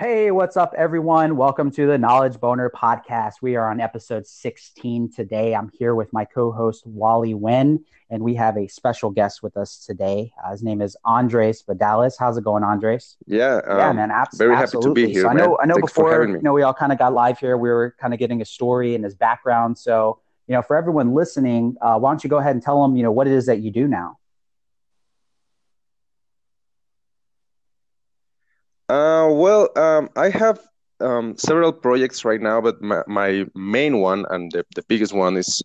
Hey, what's up, everyone? Welcome to the Knowledge Boner podcast. We are on episode 16 today. I'm here with my co host, Wally Wynn, and we have a special guest with us today. Uh, his name is Andres Vidales. How's it going, Andres? Yeah, um, yeah, man. Abs- very absolutely. happy to be here. So I know, man. I know Thanks before, for having me. you know, we all kind of got live here. We were kind of getting a story and his background. So, you know, for everyone listening, uh, why don't you go ahead and tell them, you know, what it is that you do now? Uh, well, um, I have um, several projects right now, but my, my main one and the, the biggest one is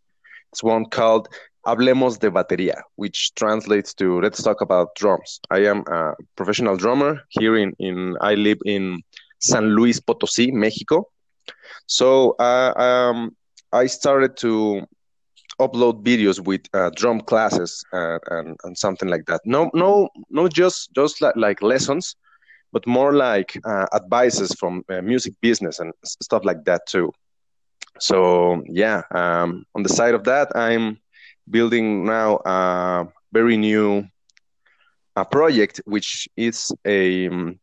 it's one called Hablemos de Batería, which translates to Let's Talk About Drums. I am a professional drummer here in, in I live in San Luis Potosí, Mexico. So uh, um, I started to upload videos with uh, drum classes and, and, and something like that. No, no, no, just just like, like lessons, but more like uh, advices from uh, music business and stuff like that too. So yeah, um, on the side of that, I'm building now a very new a project, which is a um,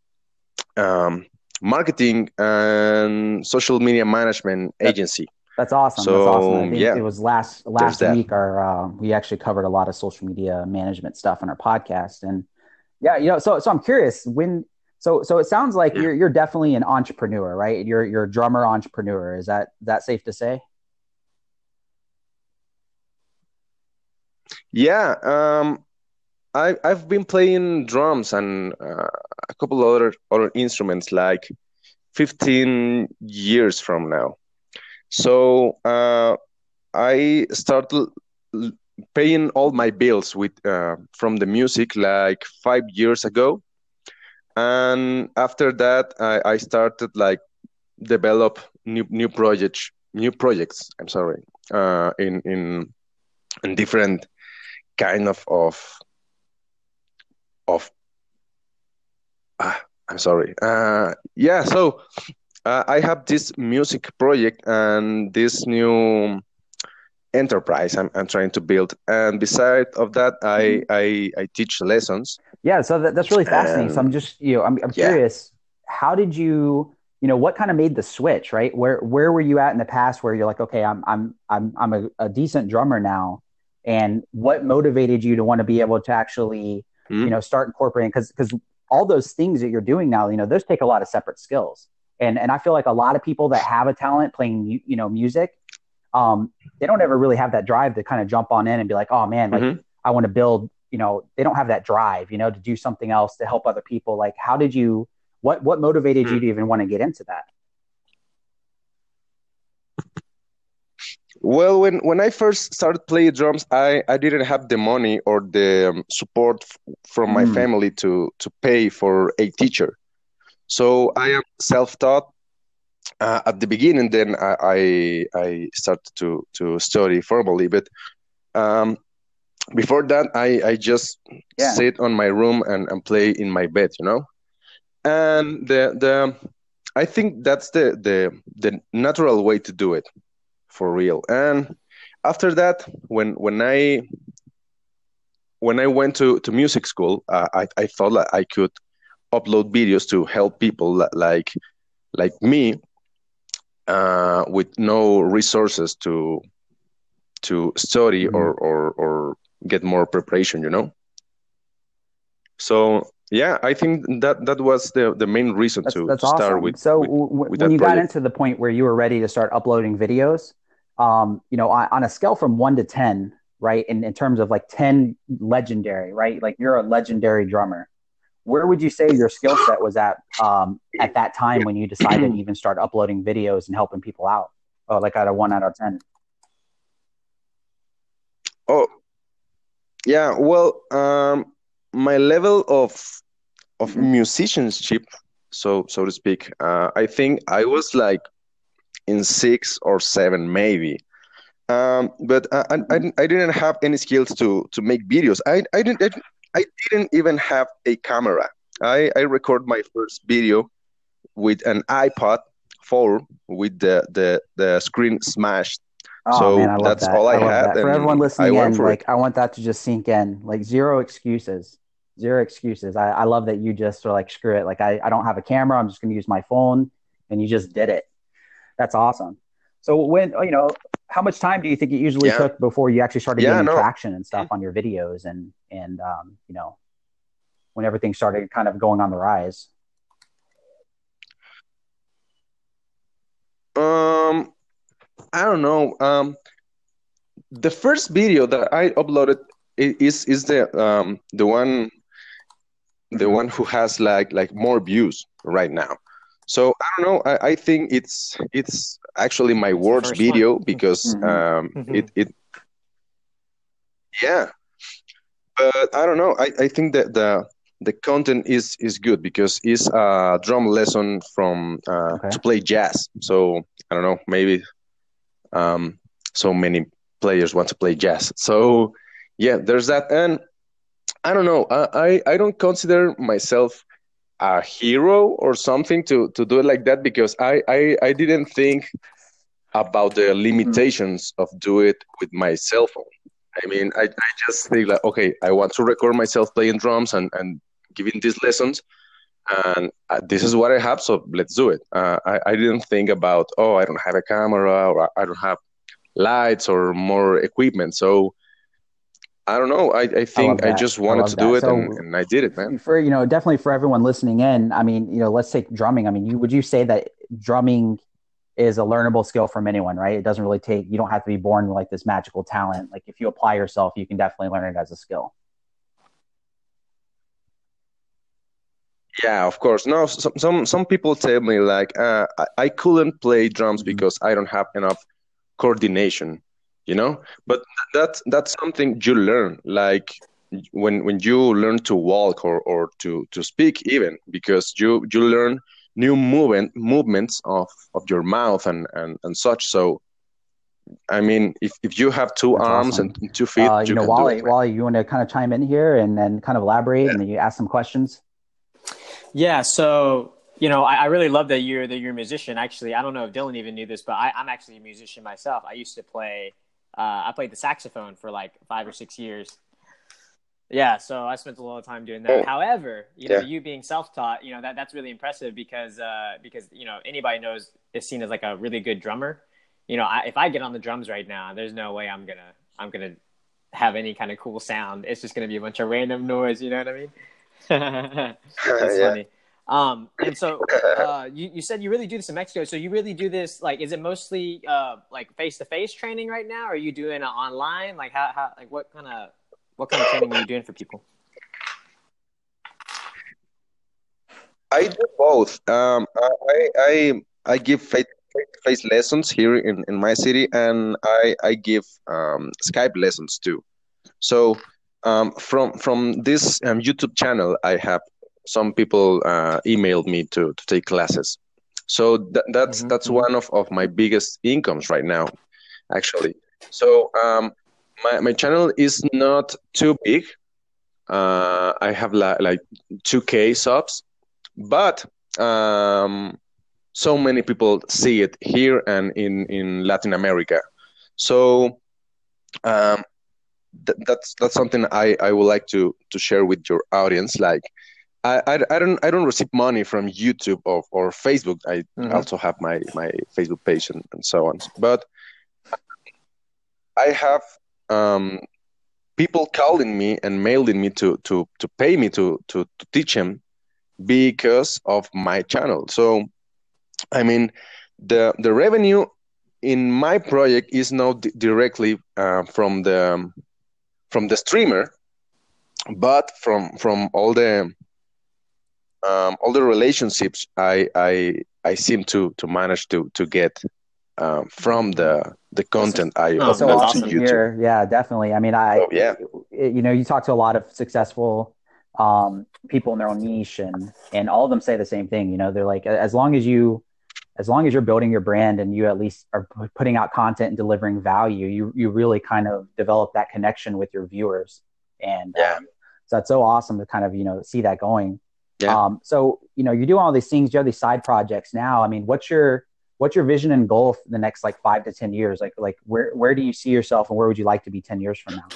um, marketing and social media management agency. That's awesome. So, That's awesome. I think yeah, it was last last week. Our uh, we actually covered a lot of social media management stuff on our podcast, and yeah, you know, so so I'm curious when. So so it sounds like Yeah. you're you're definitely an entrepreneur, right? You're you're a drummer entrepreneur. Is that that safe to say? Yeah, um, I I've been playing drums and uh, a couple other other instruments like 15 years from now. So uh, I started paying all my bills with uh, from the music like five years ago, and after that I, I started like develop new new projects new projects. I'm sorry, uh, in in in different kind of of of ah, I'm sorry. Uh, yeah, so uh, I have this music project and this new enterprise I'm, I'm trying to build. And beside of that, I I, I teach lessons. Yeah, so that, that's really fascinating. So I'm just you know I'm I'm yeah, curious. How did you you know what kind of made the switch? Right? Where where were you at in the past where you're like, okay, I'm I'm I'm I'm a, a decent drummer now, and what motivated you to want to be able to actually you Mhm. know start incorporating because because all those things that you're doing now you know those take a lot of separate skills and and i feel like a lot of people that have a talent playing you know music um they don't ever really have that drive to kind of jump on in and be like oh man like Mhm. i want to build you know they don't have that drive you know to do something else to help other people like how did you what what motivated you Mhm. to even want to get into that Well, when when I first started playing drums, I I didn't have the money or the um, support f from my mm, family to to pay for a teacher. So I am self-taught uh, at the beginning. Then I I, I started to to study formally, but um, before that, I I just yeah sit on my room and, and play in my bed, you know. And the the I think that's the the the natural way to do it for real. And after that, when when I when I went to, to music school, uh, I I thought that I could upload videos to help people like like me uh, with no resources to to study Mhm. or, or or get more preparation, you know. So yeah, I think that that was the the main reason That's to that's to start awesome. with So with w- with when you got into the point where you were ready to start uploading videos, um, you know, on, on a scale from one to ten, right? In in terms of like ten legendary, right? Like you're a legendary drummer. Where would you say your skill set was at um, at that time when you decided to even start uploading videos and helping people out? Oh, like out of one out of ten. Oh yeah, well, um, my level of of hmm musicianship, so so to speak, uh, I think I was like in six or seven maybe. Um, but I, I, I hmm didn't I didn't have any skills to to make videos. I I didn't I, didn't- I didn't even have a camera. I I record my first video with an iPod 4 with the the the screen smashed. Oh man, So I love that's that. all I I had, that. For everyone I listening went in, it. like I want that to just sink in. Like zero excuses. zero excuses. I, I love that you just are like, screw it. Like I, I don't have a camera. I'm just going to use my phone and you just did it. That's awesome. So when, you know, how much time do you think it usually yeah. took before you actually started yeah, getting no. traction and stuff on your videos and, and, um, you know, when everything started kind of going on the rise? Um, I don't know. Um, the first video that I uploaded is is the um the one the one who has like like more views right now. So I don't know. I, I think it's it's actually my worst video one. because mm-hmm. um mm-hmm. it it yeah. But I don't know. I, I think that the the content is is good because it's a drum lesson from uh, okay. to play jazz. So I don't know. Maybe um so many players want to play jazz. So yeah, there's that. And I don't know. I I don't consider myself a hero or something to to do it like that because I I, I didn't think about the limitations of do it with my cell phone. I mean, I, I just think like, okay, I want to record myself playing drums and, and giving these lessons, and uh, this is what I have, so let's do it. Uh, I, I didn't think about, oh, I don't have a camera or I don't have lights or more equipment. So I don't know. I, I think I, I just wanted I to do it so and, and, I did it, man. For you know, definitely for everyone listening in, I mean, you know, let's take drumming. I mean, you would you say that drumming is a learnable skill from anyone, right? It doesn't really take you don't have to be born with like this magical talent. Like if you apply yourself, you can definitely learn it as a skill. Yeah, of course. No, some some, some people tell me like uh, I, I couldn't play drums mm-hmm. because I don't have enough coordination you know but that's that's something you learn like when when you learn to walk or or to to speak even because you you learn new movement movements of of your mouth and and and such so I mean, if, if you have two That's arms awesome. and two feet, uh, you, you know, Wally, Wally, you want to kind of chime in here and then kind of elaborate yeah. and then you ask some questions. Yeah. So you know, I, I, really love that you're that you're a musician. Actually, I don't know if Dylan even knew this, but I, am actually a musician myself. I used to play. Uh, I played the saxophone for like five or six years. Yeah, so I spent a lot of time doing that. Oh. However, you know, yeah. you being self-taught, you know that that's really impressive because uh, because you know anybody knows is seen as like a really good drummer. You know, I, if I get on the drums right now, there's no way I'm gonna I'm gonna have any kind of cool sound. It's just gonna be a bunch of random noise. You know what I mean? that's yeah. funny. Um, and so uh, you, you said you really do this in Mexico. So you really do this like is it mostly uh, like face to face training right now? Or are you doing it online? Like how, how like what kind of what kind of training are you doing for people? I do both. Um, I I I give face face lessons here in, in my city, and I I give um, Skype lessons too. So um, from from this um, YouTube channel, I have some people uh, emailed me to to take classes. So th- that's mm-hmm. that's one of, of my biggest incomes right now, actually. So um, my my channel is not too big. Uh, I have la- like two k subs, but um, so many people see it here and in in Latin America. So um, th- that's that's something I, I would like to to share with your audience. Like I, I, I, don't I don't receive money from YouTube or, or Facebook. I mm-hmm. also have my, my Facebook page and, and so on. But I have um, people calling me and mailing me to, to, to pay me to, to, to teach them because of my channel. So, I mean, the the revenue in my project is not d- directly uh, from the from the streamer, but from from all the um, all the relationships I I I seem to to manage to to get um, from the the content I oh, so awesome to YouTube. Here. Yeah, definitely. I mean, I oh, yeah, you know, you talk to a lot of successful um, people in their own niche, and and all of them say the same thing. You know, they're like, as long as you as long as you're building your brand and you at least are putting out content and delivering value, you you really kind of develop that connection with your viewers, and yeah. Um, so that's so awesome to kind of you know see that going. Yeah. Um, so you know, you're doing all these things. You have these side projects now. I mean, what's your what's your vision and goal for the next like five to ten years? Like like where where do you see yourself, and where would you like to be ten years from now?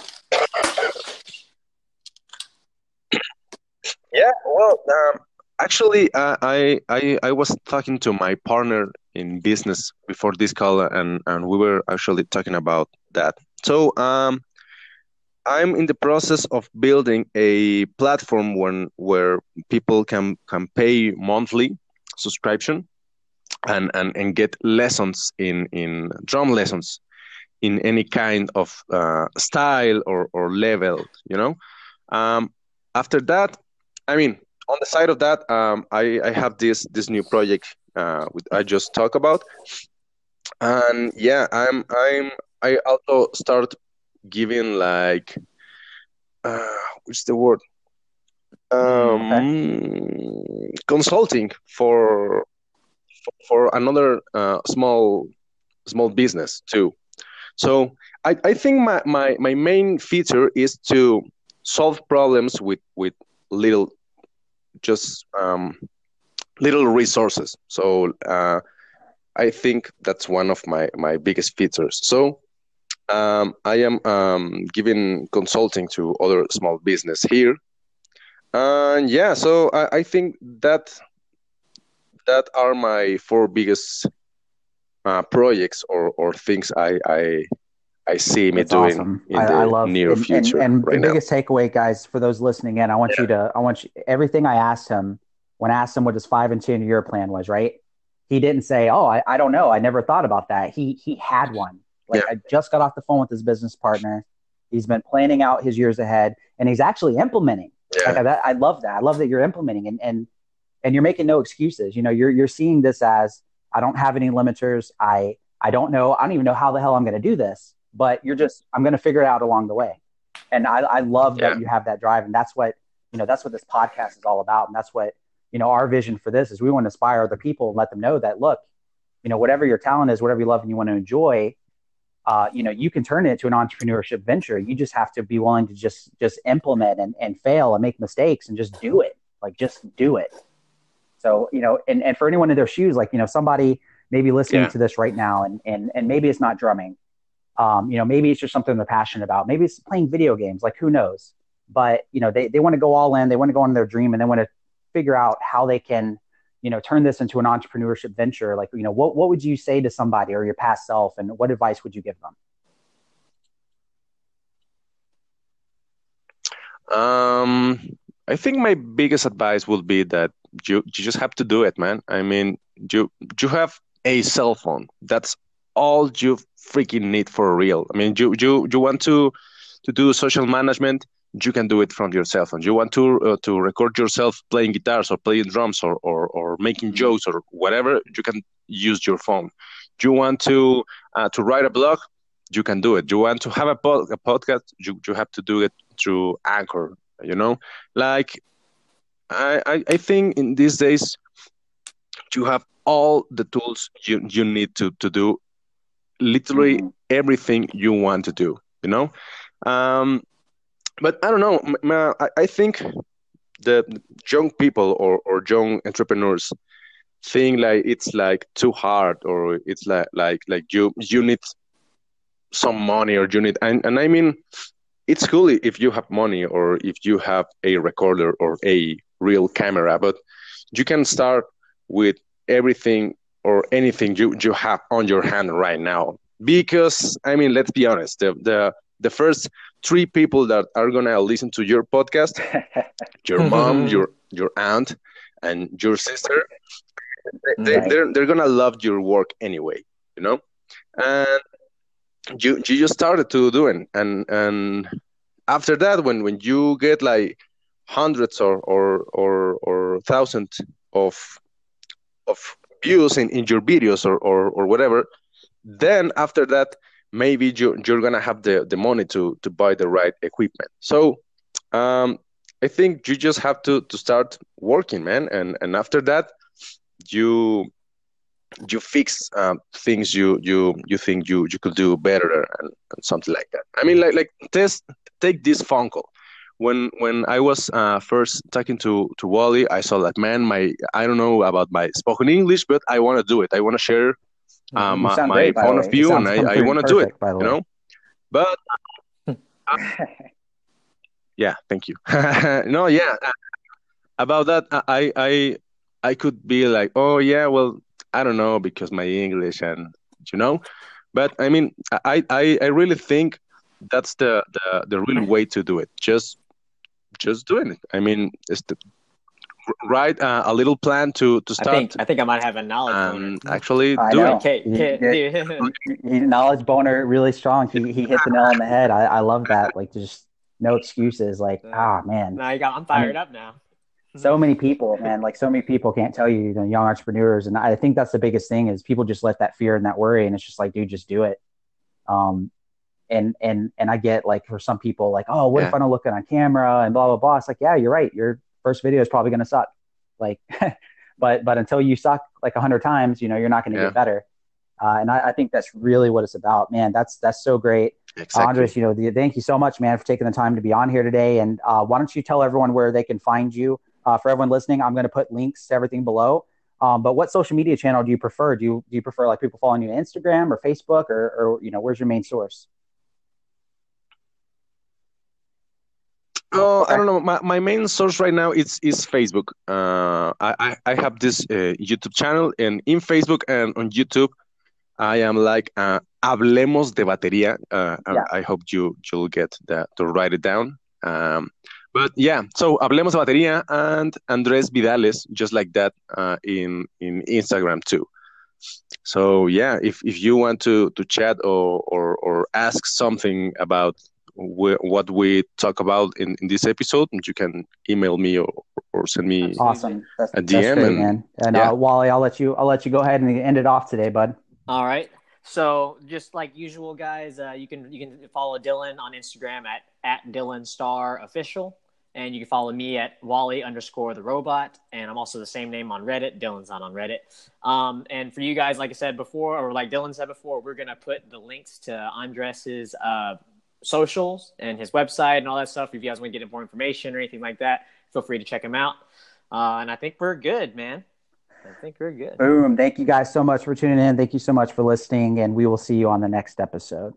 Yeah, well, um, actually, uh, I, I I was talking to my partner in business before this call, and and we were actually talking about that. So, um, I'm in the process of building a platform when where people can can pay monthly subscription and and, and get lessons in in drum lessons in any kind of uh, style or, or level you know? Um, after that i mean on the side of that um, I, I have this this new project uh, with, i just talk about. And yeah i'm i'm i also start giving like uh, what's the word? Um, okay. consulting for for another uh, small small business too. So I, I think my, my, my main feature is to solve problems with with little just um, little resources. So uh, I think that's one of my, my biggest features. So um, I am um, giving consulting to other small business here. And yeah, so I, I think that that are my four biggest uh, projects or, or things I, I I see me That's doing awesome. in I, the I love, near and, future. And, and right the biggest takeaway, guys, for those listening in, I want yeah. you to, I want you, everything I asked him when I asked him what his five and ten year plan was, right? He didn't say, "Oh, I, I don't know, I never thought about that." He he had one. Like yeah. I just got off the phone with his business partner. He's been planning out his years ahead, and he's actually implementing. Yeah. Like I, I love that. I love that you're implementing, and and and you're making no excuses. You know, you're you're seeing this as I don't have any limiters. I I don't know. I don't even know how the hell I'm going to do this. But you're just I'm going to figure it out along the way. And I, I love yeah. that you have that drive, and that's what you know. That's what this podcast is all about, and that's what you know. Our vision for this is we want to inspire other people and let them know that look, you know, whatever your talent is, whatever you love and you want to enjoy, uh, you know, you can turn it into an entrepreneurship venture. You just have to be willing to just just implement and, and fail and make mistakes and just do it. Like just do it. So, you know, and, and for anyone in their shoes, like, you know, somebody maybe listening yeah. to this right now and, and, and maybe it's not drumming. Um, you know, maybe it's just something they're passionate about. Maybe it's playing video games, like who knows? But, you know, they, they want to go all in, they want to go on their dream and they want to figure out how they can, you know, turn this into an entrepreneurship venture. Like, you know, what, what would you say to somebody or your past self and what advice would you give them? Um, I think my biggest advice would be that you you just have to do it, man. I mean, you you have a cell phone. That's all you freaking need for real. I mean, you you you want to to do social management, you can do it from your cell phone. You want to uh, to record yourself playing guitars or playing drums or, or or making mm-hmm. jokes or whatever, you can use your phone. You want to uh, to write a blog, you can do it. You want to have a, pod- a podcast, you you have to do it through Anchor. You know, like I, I, I think in these days you have all the tools you, you need to, to do literally mm-hmm. everything you want to do, you know? Um, but I don't know. I, I think the young people or, or young entrepreneurs think like it's like too hard or it's like like like you you need some money or you need and, and I mean it's cool if you have money or if you have a recorder or a real camera, but you can start with everything or anything you, you have on your hand right now. Because I mean, let's be honest, the the, the first three people that are gonna listen to your podcast, your mom, mm-hmm. your your aunt, and your sister, they, right. they're they're gonna love your work anyway, you know? And you you just started to doing and and after that when when you get like hundreds or or or, or thousands of of views in, in your videos or, or or whatever. Then after that maybe you, you're gonna have the, the money to to buy the right equipment. So um, i think you just have to to start working man. And and after that you you fix um, things you you you think you you could do better and, and something like that. I mean like like test take this phone call when when I was uh, first talking to to Wally, I saw that man. My I don't know about my spoken English, but I want to do it. I want to share um, my, my point of view, and I, I want to do it. You know, but uh, yeah, thank you. no, yeah, uh, about that, I I I could be like, oh yeah, well, I don't know because my English and you know, but I mean, I I, I really think that's the, the the real way to do it. Just just doing it. I mean, it's the, write uh, a little plan to to start. I think I think I might have a knowledge um, actually I do know. it. Okay, He- okay, he- he- knowledge boner really strong. He he hit the nail on the head. I, I love that. Like just no excuses. Like ah man, now you got, I'm fired up now. so many people, man. Like so many people can't tell you, you know, young entrepreneurs, and I think that's the biggest thing is people just let that fear and that worry, and it's just like, dude, just do it. Um, and and and I get like for some people, like, oh, what if I don't look good on camera and blah blah blah. It's like, yeah, you're right. Your first video is probably gonna suck. Like, but but until you suck like a hundred times, you know, you're not gonna Yeah. get better. Uh, and I, I think that's really what it's about, man. That's that's so great. Exactly. Andres, you know, the, thank you so much, man, for taking the time to be on here today. And uh, why don't you tell everyone where they can find you? Uh, for everyone listening, I'm going to put links to everything below. Um, but what social media channel do you prefer? Do you do you prefer like people following you on Instagram or Facebook or, or you know where's your main source? Oh, I don't know. My, my main source right now is is Facebook. Uh, I, I I have this uh, YouTube channel, and in Facebook and on YouTube, I am like uh, Hablemos de Batería. Uh, I- Yeah. I, hope you you'll get that to write it down. Um, but yeah, so Hablemos de Batería and Andres Vidales, just like that, uh, in in Instagram too. So yeah, if if you want to to chat or or, or ask something about what we talk about in, in this episode, you can email me or, or send me. Awesome, that's, A that's DM great, and- man. And yeah. uh, Wally, I'll let you I'll let you go ahead and end it off today, bud. All right. So just like usual, guys, uh, you can you can follow Dylan on Instagram at at Dylan Star Official, and you can follow me at Wally underscore the robot, and I'm also the same name on Reddit. Dylan's not on Reddit. Um, and for you guys, like I said before, or like Dylan said before, we're gonna put the links to Andres's uh, socials and his website and all that stuff. If you guys want to get more information or anything like that, feel free to check him out. Uh, and I think we're good, man. I think we're good. Boom! Thank you guys so much for tuning in. Thank you so much for listening, and we will see you on the next episode.